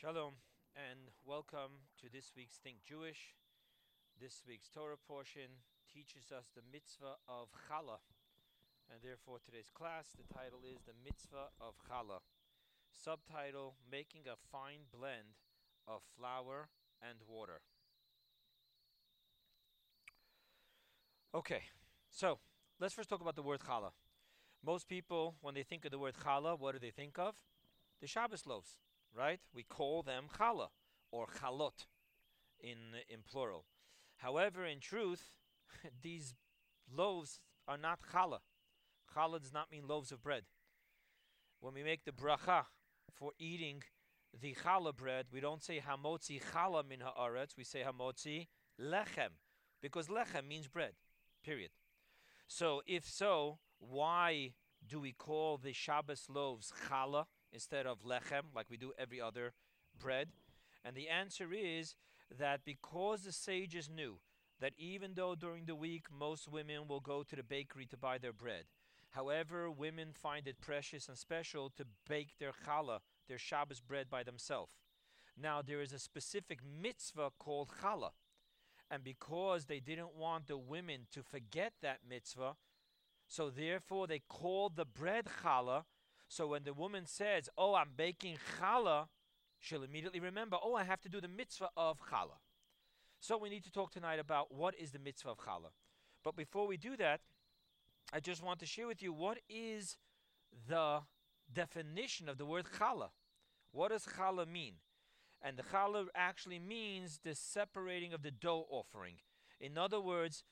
Shalom and welcome to this week's Think Jewish. This week's Torah portion teaches us the mitzvah of challah, and therefore today's class, the title is the mitzvah of challah. Subtitle: Making a fine blend of flour and water. Okay, so let's first talk about the word challah. Most people, when they think of the word challah, what do they think of? The Shabbos loaves right? We call them challah or chalot in in plural. However, in truth, these loaves are not challah. Challah does not mean loaves of bread. When we make the bracha for eating the challah bread, we don't say hamotzi challah min haaretz. We say hamotzi lechem, because lechem means bread. Period. So, if so, why do we call the Shabbos loaves challah? Instead of lechem, like we do every other bread? And the answer is that because the sages knew that even though during the week most women will go to the bakery to buy their bread, however, women find it precious and special to bake their challah, their Shabbos bread by themselves. Now, there is a specific mitzvah called challah. And because they didn't want the women to forget that mitzvah, so therefore they called the bread challah so when the woman says, "Oh, I'm baking challah," she'll immediately remember, "Oh, I have to do the mitzvah of challah." So we need to talk tonight about what is the mitzvah of challah. But before we do that, I just want to share with you what is the definition of the word challah. What does challah mean? And the challah actually means the separating of the dough offering. In other words,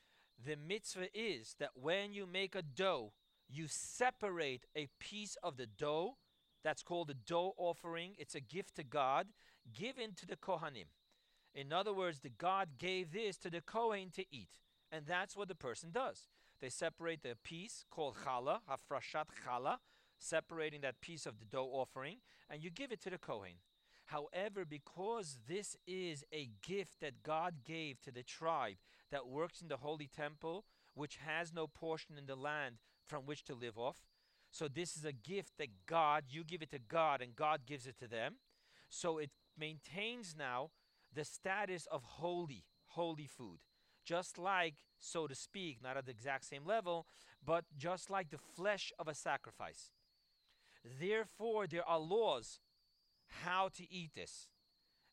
the mitzvah is that when you make a dough, you separate a piece of the dough. That's called the dough offering. It's a gift to God given to the Kohanim. In other words, the God gave this to the Kohen to eat. And that's what the person does. They separate the piece called challah, hafrashat challah, separating that piece of the dough offering, and you give it to the Kohen. However, because this is a gift that God gave to the tribe that works in the holy temple, which has no portion in the land from which to live off. So this is a gift that God, you give it to God and God gives it to them. So it maintains now the status of holy, holy food. Just like, so to speak, not at the exact same level, but just like the flesh of a sacrifice. Therefore, there are laws how to eat this.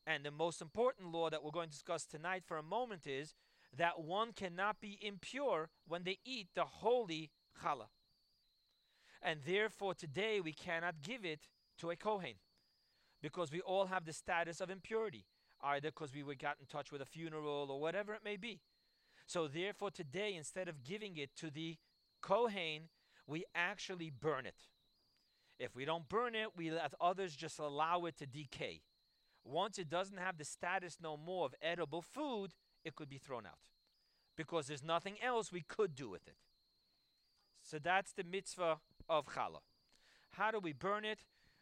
And the most important law that we're going to discuss tonight for a moment is that one cannot be impure when they eat the holy challah. And therefore, today we cannot give it to a Kohen because we all have the status of impurity, either because we were got in touch with a funeral or whatever it may be. So, therefore, today, instead of giving it to the Kohen, we actually burn it. If we don't burn it, we let others just allow it to decay. Once it doesn't have the status no more of edible food, it could be thrown out because there's nothing else we could do with it. So that's the mitzvah of challah. How do we burn it?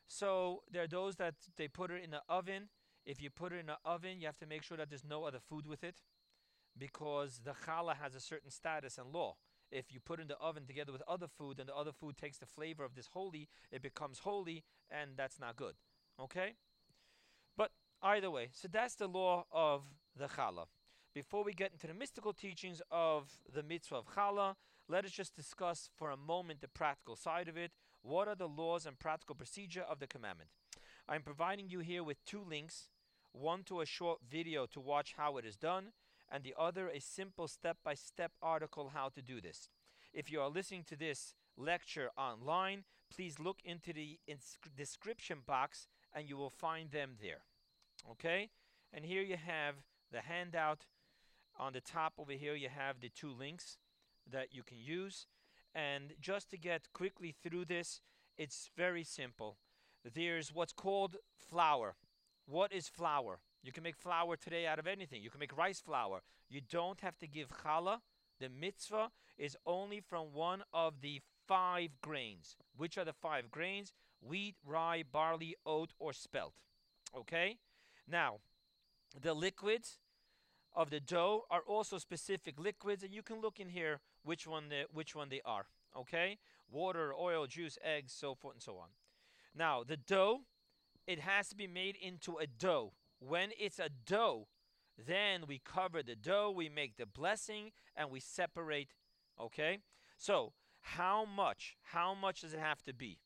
So there are those that they put it in the oven. If you put it in the oven, you have to make sure that there's no other food with it because the challah has a certain status and law. If you put in the oven together with other food and the other food takes the flavor of this holy, it becomes holy and that's not good. Okay? But either way, so that's the law of the challah. Before we get into the mystical teachings of the mitzvah of challah, let us just discuss for a moment the practical side of it. What are the laws and practical procedure of the commandment? I'm providing you here with two links one to a short video to watch how it is done, and the other a simple step by step article how to do this. If you are listening to this lecture online, please look into the description box and you will find them there. Okay? And here you have the handout. On the top over here, you have the two links that you can use. And just to get quickly through this, it's very simple. There's what's called flour. What is flour? You can make flour today out of anything. You can make rice flour. You don't have to give challah. The mitzvah is only from one of the five grains. Which are the five grains? Wheat, rye, barley, oat, or spelt. Okay? Now, the liquids of the dough are also specific liquids, and you can look in here which one they, which one they are. Okay, water, oil, juice, eggs, so forth and so on. Now the dough it has to be made into a dough. When it's a dough, then we cover the dough, we make the blessing, and we separate. Okay? So, how much? How much does it have to be?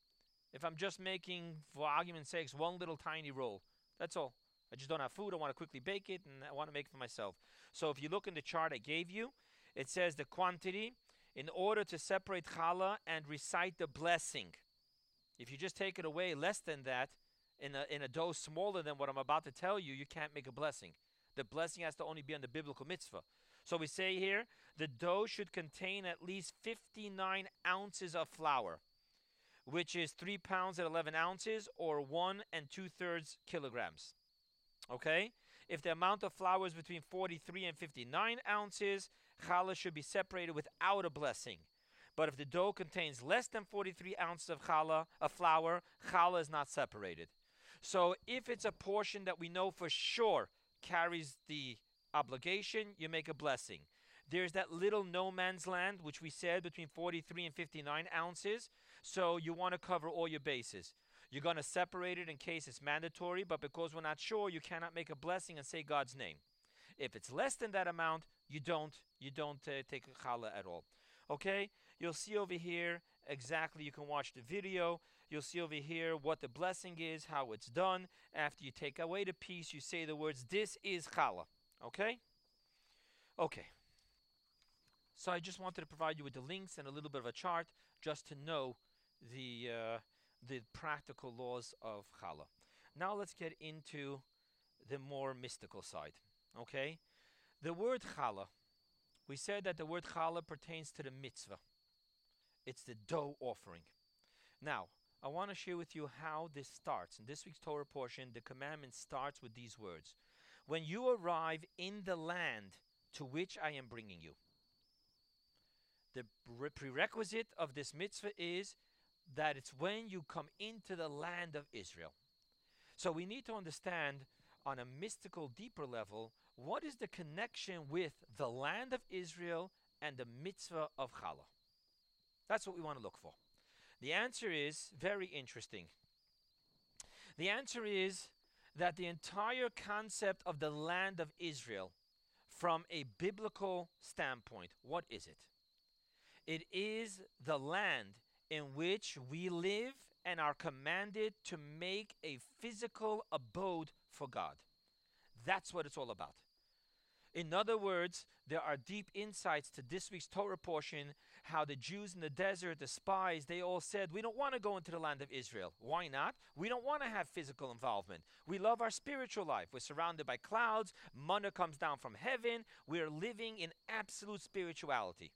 If I'm just making, for argument's sake, one little tiny roll, that's all. I just don't have food. I want to quickly bake it and I want to make it for myself. So if you look in the chart I gave you, it says the quantity in order to separate challah and recite the blessing. If you just take it away less than that, in a, in a dose smaller than what I'm about to tell you, you can't make a blessing. The blessing has to only be on the biblical mitzvah. So we say here the dough should contain at least 59 ounces of flour, which is 3 pounds and 11 ounces, or 1 and 2 thirds kilograms. Okay? If the amount of flour is between 43 and 59 ounces, challah should be separated without a blessing. But if the dough contains less than 43 ounces of challah, of flour, challah is not separated. So if it's a portion that we know for sure carries the obligation, you make a blessing. There's that little no man's land, which we said between 43 and 59 ounces. So you want to cover all your bases. You're going to separate it in case it's mandatory, but because we're not sure, you cannot make a blessing and say God's name. If it's less than that amount, you don't you don't uh, take a challah at all. Okay? You'll see over here exactly. You can watch the video. You'll see over here what the blessing is, how it's done. After you take away the piece, you say the words, "This is challah." Okay? Okay. So I just wanted to provide you with the links and a little bit of a chart just to know the uh, the practical laws of challah. Now let's get into the more mystical side. Okay? The word challah, we said that the word challah pertains to the mitzvah. It's the dough offering. Now, I want to share with you how this starts. In this week's Torah portion, the commandment starts with these words When you arrive in the land to which I am bringing you, the prerequisite of this mitzvah is that it's when you come into the land of Israel. So we need to understand on a mystical, deeper level what is the connection with the land of Israel and the mitzvah of Challah. That's what we want to look for. The answer is very interesting. The answer is that the entire concept of the land of Israel, from a biblical standpoint, what is it? It is the land in which we live and are commanded to make a physical abode for God. That's what it's all about. In other words, there are deep insights to this week's Torah portion how the Jews in the desert, the spies, they all said, We don't want to go into the land of Israel. Why not? We don't want to have physical involvement. We love our spiritual life. We're surrounded by clouds, manna comes down from heaven. We're living in absolute spirituality.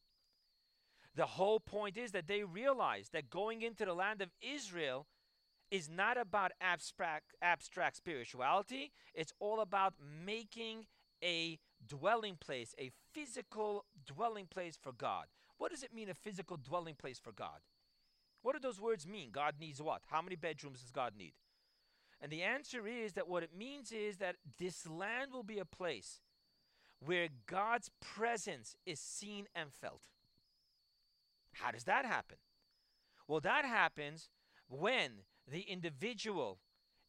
The whole point is that they realize that going into the land of Israel is not about abstract abstract spirituality. It's all about making a dwelling place, a physical dwelling place for God. What does it mean a physical dwelling place for God? What do those words mean? God needs what? How many bedrooms does God need? And the answer is that what it means is that this land will be a place where God's presence is seen and felt. How does that happen? Well, that happens when the individual,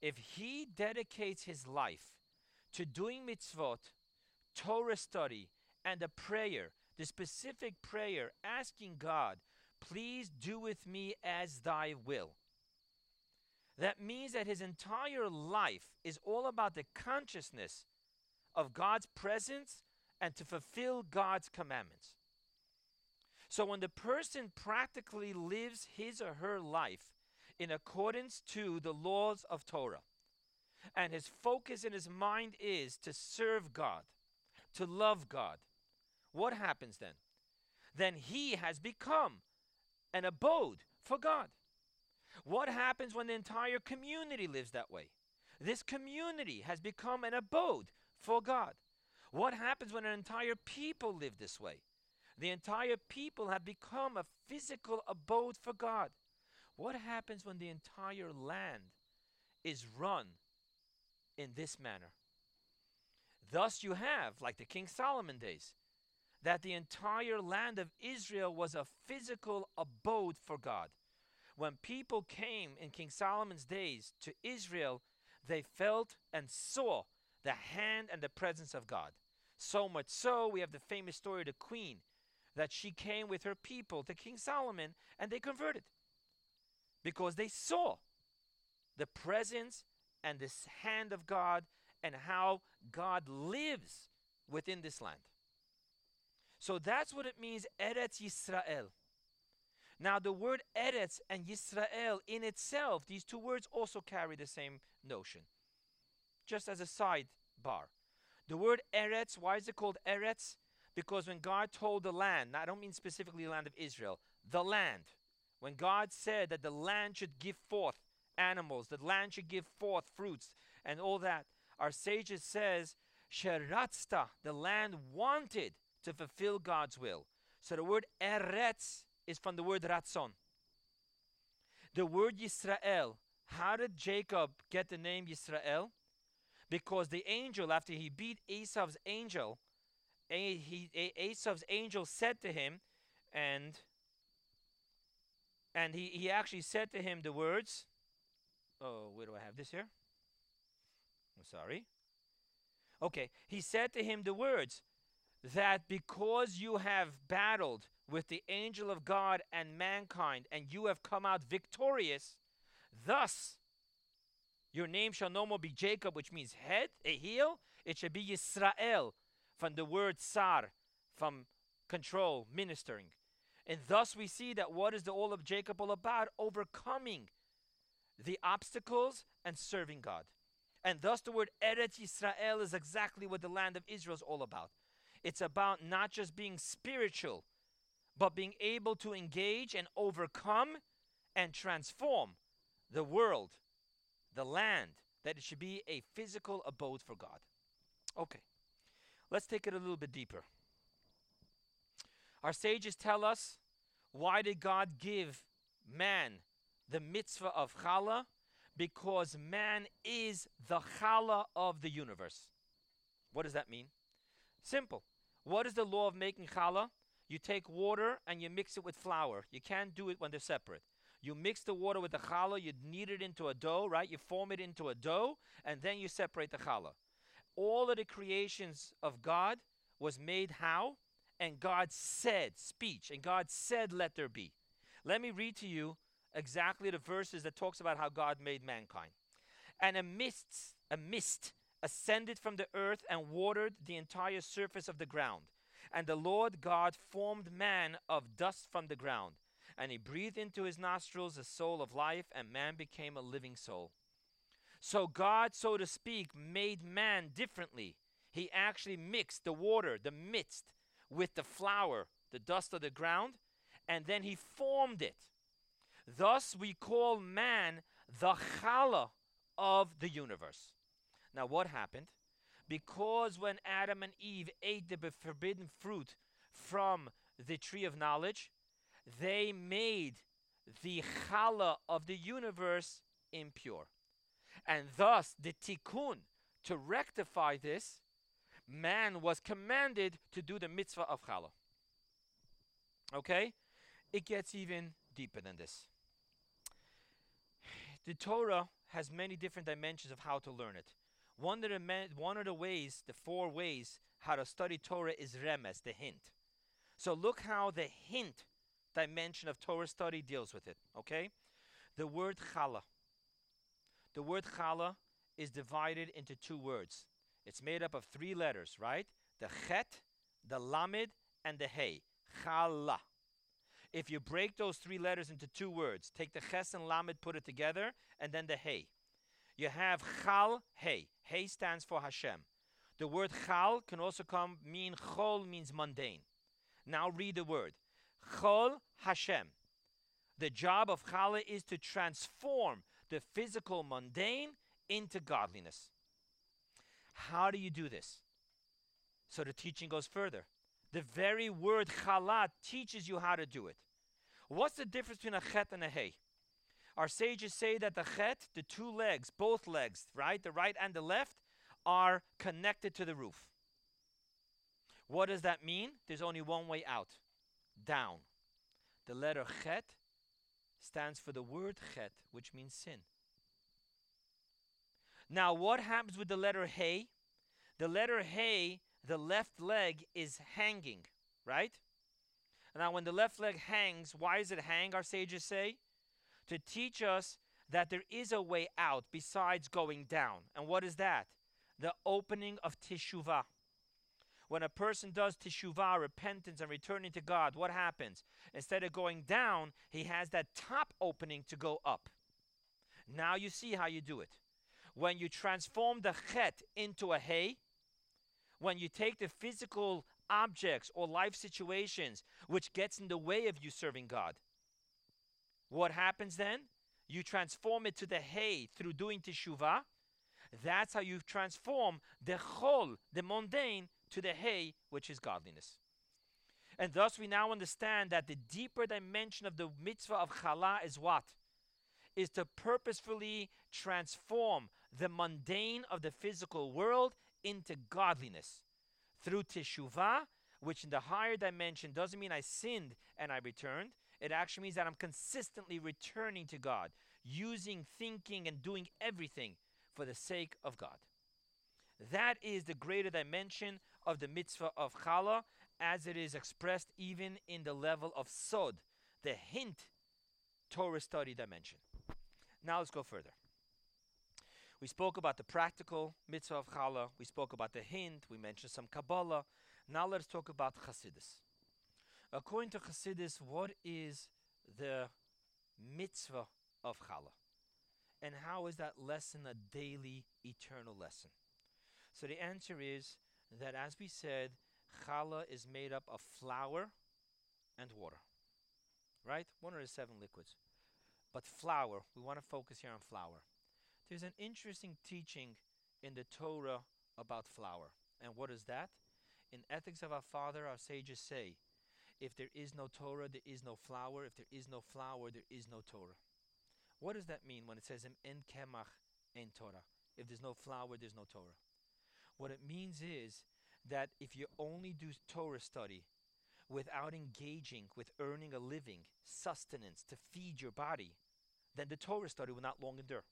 if he dedicates his life to doing mitzvot, Torah study, and a prayer, the specific prayer asking God, please do with me as thy will. That means that his entire life is all about the consciousness of God's presence and to fulfill God's commandments. So when the person practically lives his or her life in accordance to the laws of Torah, and his focus in his mind is to serve God, to love God, what happens then? Then he has become an abode for God. What happens when the entire community lives that way? This community has become an abode for God. What happens when an entire people live this way? The entire people have become a physical abode for God. What happens when the entire land is run in this manner? Thus, you have, like the King Solomon days, that the entire land of Israel was a physical abode for God. When people came in King Solomon's days to Israel, they felt and saw the hand and the presence of God. So much so, we have the famous story of the queen that she came with her people to King Solomon and they converted because they saw the presence and this hand of God and how God lives within this land. So that's what it means, Eretz Yisrael. Now, the word Eretz and Yisrael in itself, these two words also carry the same notion. Just as a sidebar. The word Eretz, why is it called Eretz? Because when God told the land, I don't mean specifically the land of Israel, the land, when God said that the land should give forth animals, the land should give forth fruits and all that, our sages says, Sheratzta, the land wanted to fulfill God's will. So the word Eretz is from the word Ratzon. The word Yisrael, how did Jacob get the name Yisrael? Because the angel, after he beat Esau's angel, he, Esau's angel said to him, and and he, he actually said to him the words, oh, where do I have this here? I'm sorry. Okay, he said to him the words that because you have battled with the angel of God and mankind, and you have come out victorious, thus your name shall no more be Jacob, which means head, a heel. It shall be Yisrael, from the word sar, from control, ministering. And thus we see that what is the all of Jacob all about? Overcoming the obstacles and serving God. And thus the word Eretz Yisrael is exactly what the land of Israel is all about. It's about not just being spiritual, but being able to engage and overcome and transform the world, the land, that it should be a physical abode for God. Okay, let's take it a little bit deeper. Our sages tell us why did God give man the mitzvah of challah? Because man is the challah of the universe. What does that mean? Simple. What is the law of making challah? You take water and you mix it with flour. You can't do it when they're separate. You mix the water with the challah, you knead it into a dough, right? You form it into a dough, and then you separate the challah. All of the creations of God was made how? And God said, speech, and God said, let there be. Let me read to you exactly the verses that talks about how God made mankind. And a mist, a mist ascended from the earth and watered the entire surface of the ground. And the Lord God formed man of dust from the ground. And he breathed into his nostrils the soul of life, and man became a living soul. So God, so to speak, made man differently. He actually mixed the water, the mist, with the flour, the dust of the ground, and then he formed it. Thus we call man the challah of the universe. Now, what happened? Because when Adam and Eve ate the forbidden fruit from the tree of knowledge, they made the challah of the universe impure. And thus, the tikkun, to rectify this, man was commanded to do the mitzvah of challah. Okay? It gets even deeper than this. The Torah has many different dimensions of how to learn it. One of the one of the ways, the four ways how to study Torah is remes, the hint. So look how the hint dimension of Torah study deals with it. Okay, the word challah. The word challah is divided into two words. It's made up of three letters, right? The chet, the lamed, and the hey. Challah. If you break those three letters into two words, take the ches and lamed, put it together, and then the hey. You have chal, hey. Hey stands for Hashem. The word chal can also come mean chol means mundane. Now read the word. Chol Hashem. The job of challah is to transform the physical mundane into godliness. How do you do this? So the teaching goes further. The very word challah teaches you how to do it. What's the difference between a chet and a hey? Our sages say that the chet, the two legs, both legs, right, the right and the left, are connected to the roof. What does that mean? There's only one way out down. The letter chet stands for the word chet, which means sin. Now, what happens with the letter Hey? The letter Hey, the left leg is hanging, right? Now, when the left leg hangs, why does it hang, our sages say? To teach us that there is a way out besides going down. And what is that? The opening of teshuvah. When a person does teshuvah, repentance, and returning to God, what happens? Instead of going down, he has that top opening to go up. Now you see how you do it. When you transform the chet into a hay, when you take the physical objects or life situations which gets in the way of you serving God, what happens then? You transform it to the hay through doing teshuvah. That's how you transform the chol, the mundane, to the hay, which is godliness. And thus we now understand that the deeper dimension of the mitzvah of challah is what? Is to purposefully transform the mundane of the physical world into godliness through teshuvah, which in the higher dimension doesn't mean I sinned and I returned. It actually means that I'm consistently returning to God, using, thinking, and doing everything for the sake of God. That is the greater dimension of the mitzvah of challah, as it is expressed even in the level of sod, the hint Torah study dimension. Now let's go further. We spoke about the practical mitzvah of challah. We spoke about the hint. We mentioned some Kabbalah. Now let's talk about Chassidus. According to Chassidus, what is the mitzvah of challah? And how is that lesson a daily, eternal lesson? So the answer is that, as we said, challah is made up of flour and water. Right? One of the seven liquids. But flour, we want to focus here on flour. There's an interesting teaching in the Torah about flour. And what is that? In Ethics of Our Father, our sages say, if there is no Torah, there is no flour. If there is no flour, there is no Torah. What does that mean when it says in kemach en Torah? If there's no flour, there's no Torah. What it means is that if you only do Torah study without engaging with earning a living, sustenance to feed your body, then the Torah study will not long endure.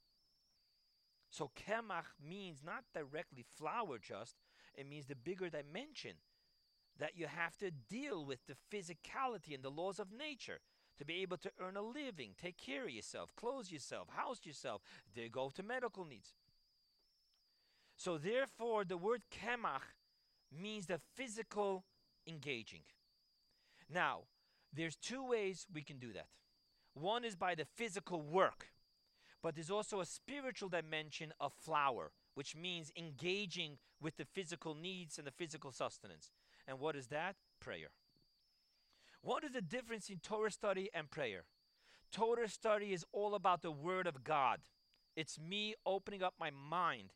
So kemach means not directly flour just, it means the bigger dimension that you have to deal with the physicality and the laws of nature to be able to earn a living, take care of yourself, clothe yourself, house yourself, they go to medical needs. So therefore the word kemach means the physical engaging. Now, there's two ways we can do that. One is by the physical work but there's also a spiritual dimension of flour, which means engaging with the physical needs and the physical sustenance. And what is that? Prayer. What is the difference in Torah study and prayer? Torah study is all about the Word of God. It's me opening up my mind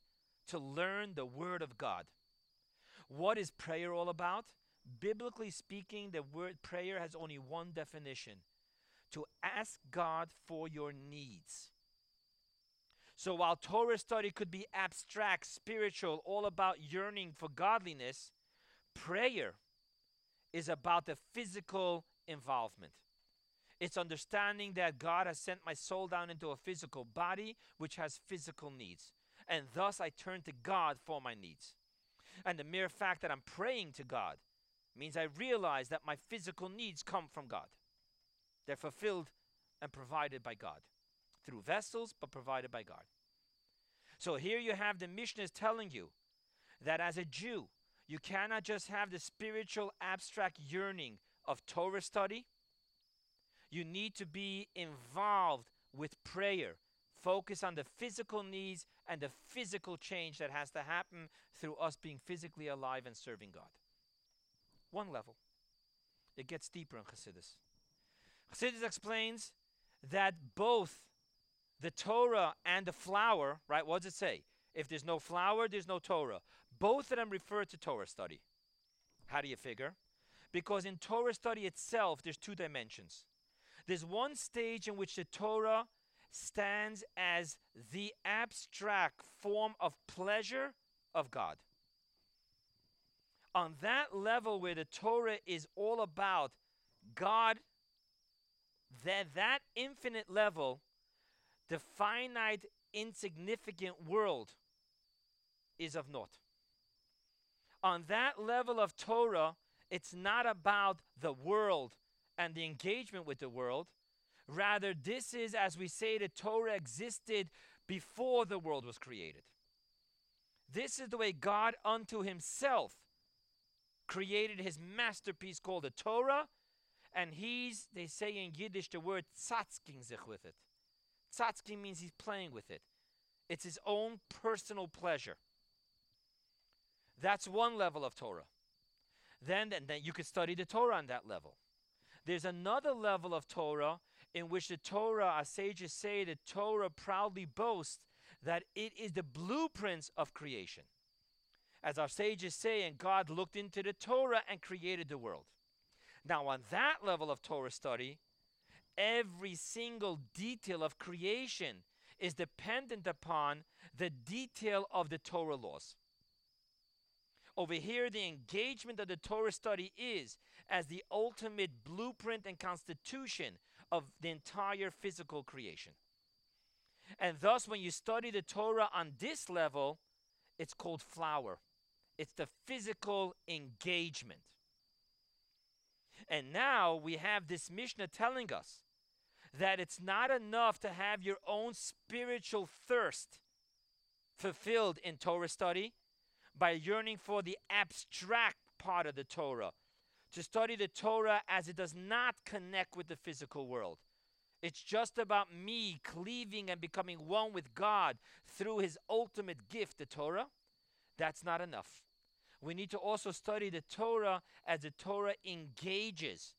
to learn the Word of God. What is prayer all about? Biblically speaking, the word prayer has only one definition to ask God for your needs. So while Torah study could be abstract, spiritual, all about yearning for godliness, prayer is about the physical involvement. It's understanding that God has sent my soul down into a physical body which has physical needs. And thus I turn to God for my needs. And the mere fact that I'm praying to God means I realize that my physical needs come from God. They're fulfilled and provided by God through vessels, but provided by God. So here you have the Mishnah is telling you that as a Jew, you cannot just have the spiritual abstract yearning of Torah study. You need to be involved with prayer. Focus on the physical needs and the physical change that has to happen through us being physically alive and serving God. One level. It gets deeper in Chassidus. Chassidus explains that both the Torah and the flour, right? What does it say? If there's no flour, there's no Torah. Both of them refer to Torah study. How do you figure? Because in Torah study itself, there's two dimensions. There's one stage in which the Torah stands as the abstract form of pleasure of God. On that level where the Torah is all about God, that that infinite level the finite, insignificant world is of naught. On that level of Torah, it's not about the world and the engagement with the world. Rather, this is, as we say, the Torah existed before the world was created. This is the way God unto himself created his masterpiece called the Torah, and he's, they say in Yiddish, the word tzatzking sich with it. Tzatzking means he's playing with it. It's his own personal pleasure. That's one level of Torah. Then, and then you could study the Torah on that level. There's another level of Torah in which the Torah, our sages say, the Torah proudly boasts that it is the blueprints of creation. As our sages say, and God looked into the Torah and created the world. Now, on that level of Torah study, every single detail of creation is dependent upon the detail of the Torah laws. Over here, the engagement of the Torah study is as the ultimate blueprint and constitution of the entire physical creation. And thus, when you study the Torah on this level, it's called flour. It's the physical engagement. And now we have this Mishnah telling us that it's not enough to have your own spiritual thirst fulfilled in Torah study by yearning for the abstract part of the Torah, to study the Torah as it does not connect with the physical world. It's just about me cleaving and becoming one with God through His ultimate gift, the Torah. That's not enough. We need to also study the Torah as the Torah engages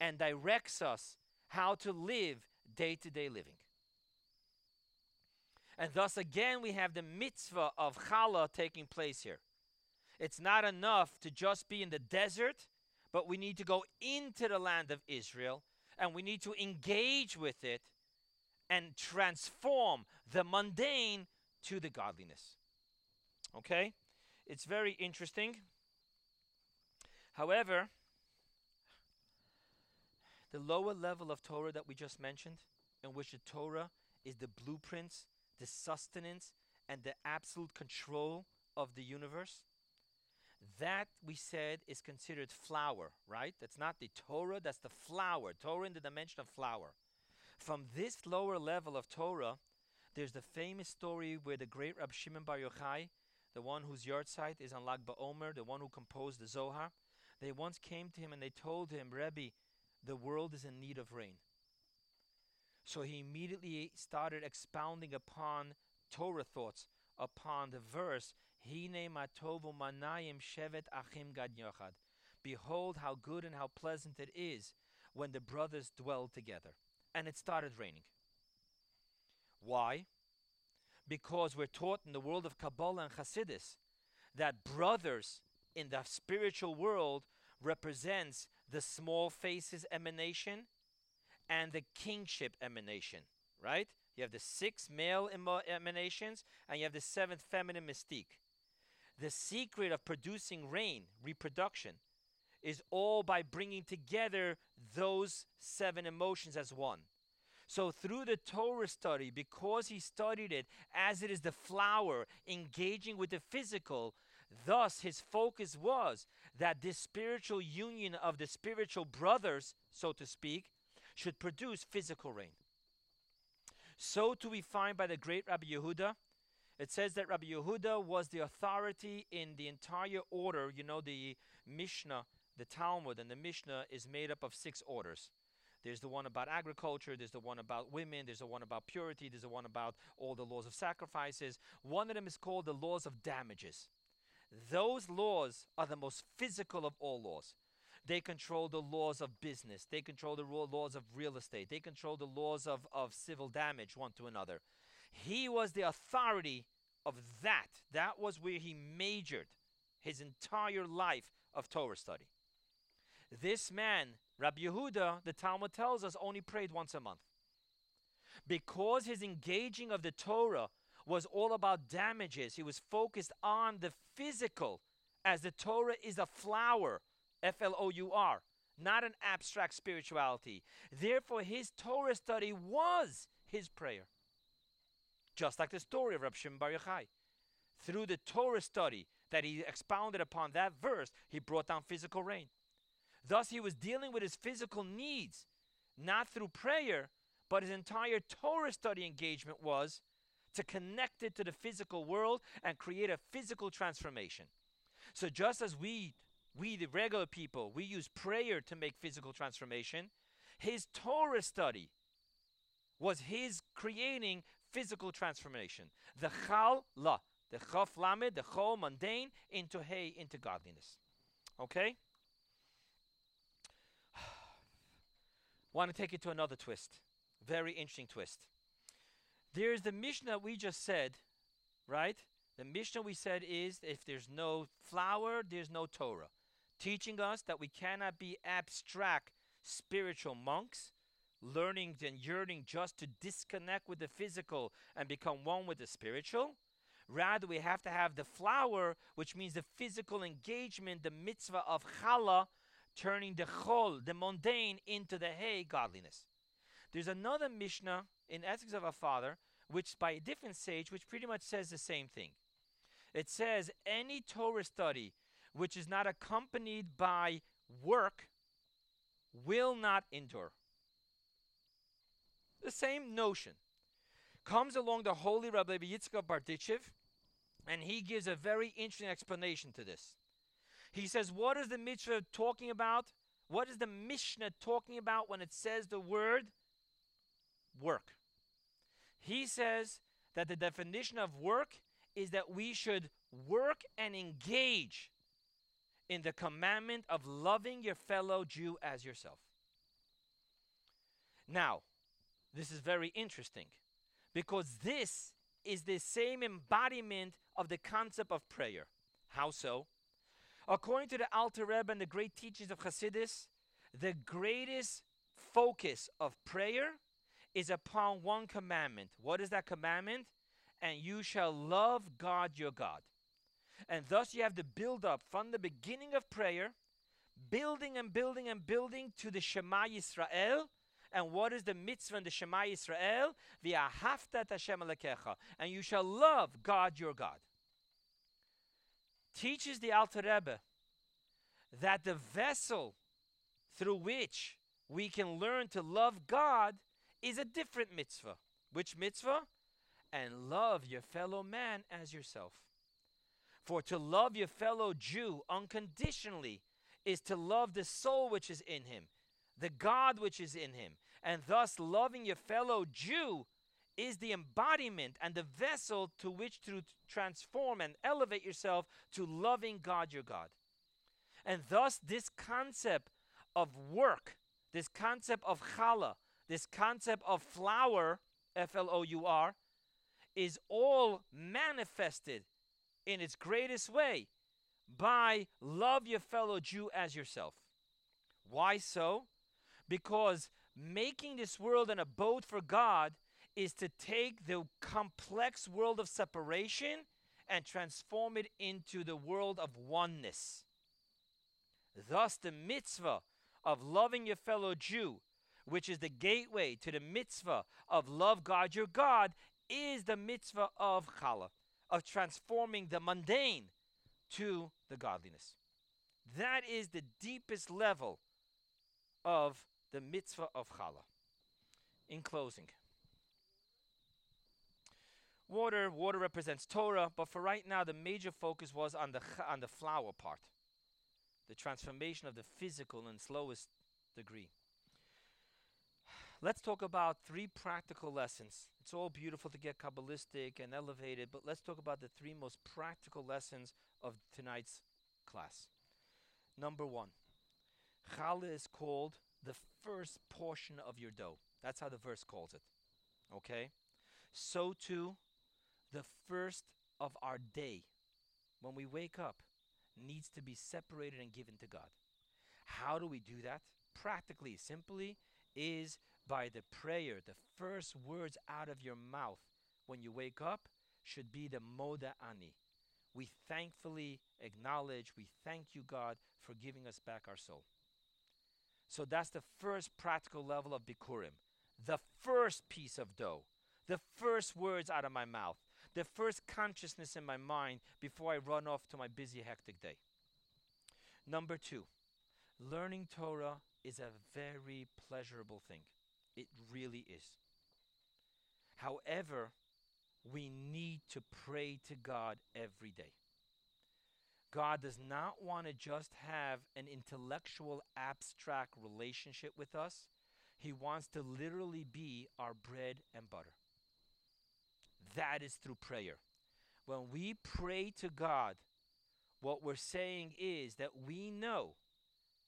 and directs us how to live day to day living. And thus, again, we have the mitzvah of challah taking place here. It's not enough to just be in the desert, but we need to go into the land of Israel and we need to engage with it and transform the mundane to the godliness. Okay? It's very interesting. However, the lower level of Torah that we just mentioned, in which the Torah is the blueprints, the sustenance, and the absolute control of the universe, that we said is considered flour, right? That's not the Torah, that's the flour. Torah in the dimension of flour. From this lower level of Torah, there's the famous story where the great Rab Shimon Bar Yochai, the one whose yahrzeit is on Lag BaOmer, the one who composed the Zohar, they once came to him and they told him, Rebbe, the world is in need of rain. So he immediately started expounding upon Torah thoughts, upon the verse, Hine matovu manayim shevet achim gad yochad. Behold how good and how pleasant it is when the brothers dwell together. And it started raining. Why? Because we're taught in the world of Kabbalah and Hasidus that brothers in the spiritual world represents the small faces emanation and the kingship emanation, right? You have the six male emanations and you have the seventh feminine mystique. The secret of producing rain, reproduction, is all by bringing together those seven emotions as one. So, through the Torah study, because he studied it as it is the flour engaging with the physical, thus his focus was that this spiritual union of the spiritual brothers, so to speak, should produce physical rain. So too we find by the great Rabbi Yehuda. It says that Rabbi Yehuda was the authority in the entire order. You know, the Mishnah, the Talmud, and the Mishnah is made up of six orders. There's the one about agriculture, there's the one about women, there's the one about purity, there's the one about all the laws of sacrifices. One of them is called the laws of damages. Those laws are the most physical of all laws. They control the laws of business. They control the laws of real estate. They control the laws of, of civil damage one to another. He was the authority of that. That was where he majored his entire life of Torah study. This man, Rabbi Yehuda, the Talmud tells us, only prayed once a month. Because his engaging of the Torah was all about damages, he was focused on the physical, as the Torah is a flour F L O U R, not an abstract spirituality. Therefore, his Torah study was his prayer. Just like the story of Rab Shimon Bar Yochai. through the Torah study that he expounded upon that verse, he brought down physical rain. Thus, he was dealing with his physical needs, not through prayer, but his entire Torah study engagement was to connect it to the physical world and create a physical transformation. So, just as we, we the regular people, we use prayer to make physical transformation, his Torah study was his creating physical transformation. The chal la, the chaf lamed, the chol mundane into hay, into godliness. Okay? Want to take it to another twist. Very interesting twist. There's the Mishnah we just said, right? The Mishnah we said is if there's no flour, there's no Torah. Teaching us that we cannot be abstract spiritual monks, learning and yearning just to disconnect with the physical and become one with the spiritual. Rather, we have to have the flour, which means the physical engagement, the mitzvah of challah, turning the chol, the mundane, into the hay, godliness. There's another Mishnah in Ethics of a Father, which by a different sage, which pretty much says the same thing. It says any Torah study which is not accompanied by work will not endure. The same notion comes along the holy Rabbi Yitzchak Berditchev, and he gives a very interesting explanation to this. He says, What is the mitzvah talking about? What is the Mishnah talking about when it says the word work? He says that the definition of work is that we should work and engage in the commandment of loving your fellow Jew as yourself. Now, this is very interesting because this is the same embodiment of the concept of prayer. How so? According to the Alter Rebbe and the great teachings of Hasidus, the greatest focus of prayer is upon one commandment. What is that commandment? And you shall love God your God. And thus you have to build up from the beginning of prayer, building and building and building to the Shema Yisrael. And what is the mitzvah in the Shema Yisrael? V'ahavta Hashem alekecha. And you shall love God your God. Teaches the Alter Rebbe that the vessel through which we can learn to love God is a different mitzvah. Which mitzvah? And love your fellow man as yourself. For to love your fellow Jew unconditionally is to love the soul which is in him, the God which is in him. And thus, loving your fellow Jew is the embodiment and the vessel to which to transform and elevate yourself to loving God your God. And thus, this concept of work, this concept of challah, this concept of flour, F L O U R, is all manifested in its greatest way by love your fellow Jew as yourself. Why so? Because making this world an abode for God is to take the complex world of separation and transform it into the world of oneness. Thus, the mitzvah of loving your fellow Jew, which is the gateway to the mitzvah of love God your God, is the mitzvah of challah of transforming the mundane to the godliness. That is the deepest level of the mitzvah of challah. In closing, water water represents Torah, but for right now the major focus was on the on the flour part, the transformation of the physical in slowest degree. Let's talk about three practical lessons. It's all beautiful to get Kabbalistic and elevated, but let's talk about the three most practical lessons of tonight's class. Number one, challah is called the first portion of your dough. That's how the verse calls it. Okay? So too, the first of our day, when we wake up, needs to be separated and given to God. How do we do that? Practically, simply, is by the prayer, the first words out of your mouth when you wake up should be the Modeh Ani. We thankfully acknowledge, we thank you, God, for giving us back our soul. So that's the first practical level of Bikurim. The first piece of dough, the first words out of my mouth, the first consciousness in my mind before I run off to my busy, hectic day. Number two, learning Torah is a very pleasurable thing. It really is. However, we need to pray to God every day. God does not want to just have an intellectual, abstract relationship with us. He wants to literally be our bread and butter. That is through prayer. When we pray to God, what we're saying is that we know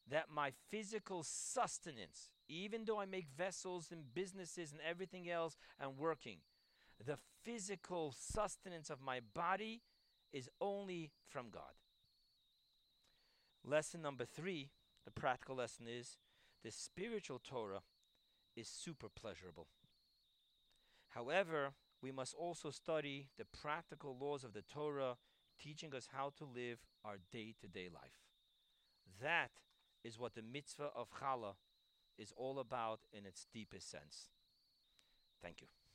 that my physical sustenance, even though I make vessels and businesses and everything else and working, the physical sustenance of my body is only from God. Lesson number three, the practical lesson is the spiritual Torah is super pleasurable. However, we must also study the practical laws of the Torah, teaching us how to live our day to day life. That is what the mitzvah of Challah is all about in its deepest sense. Thank you.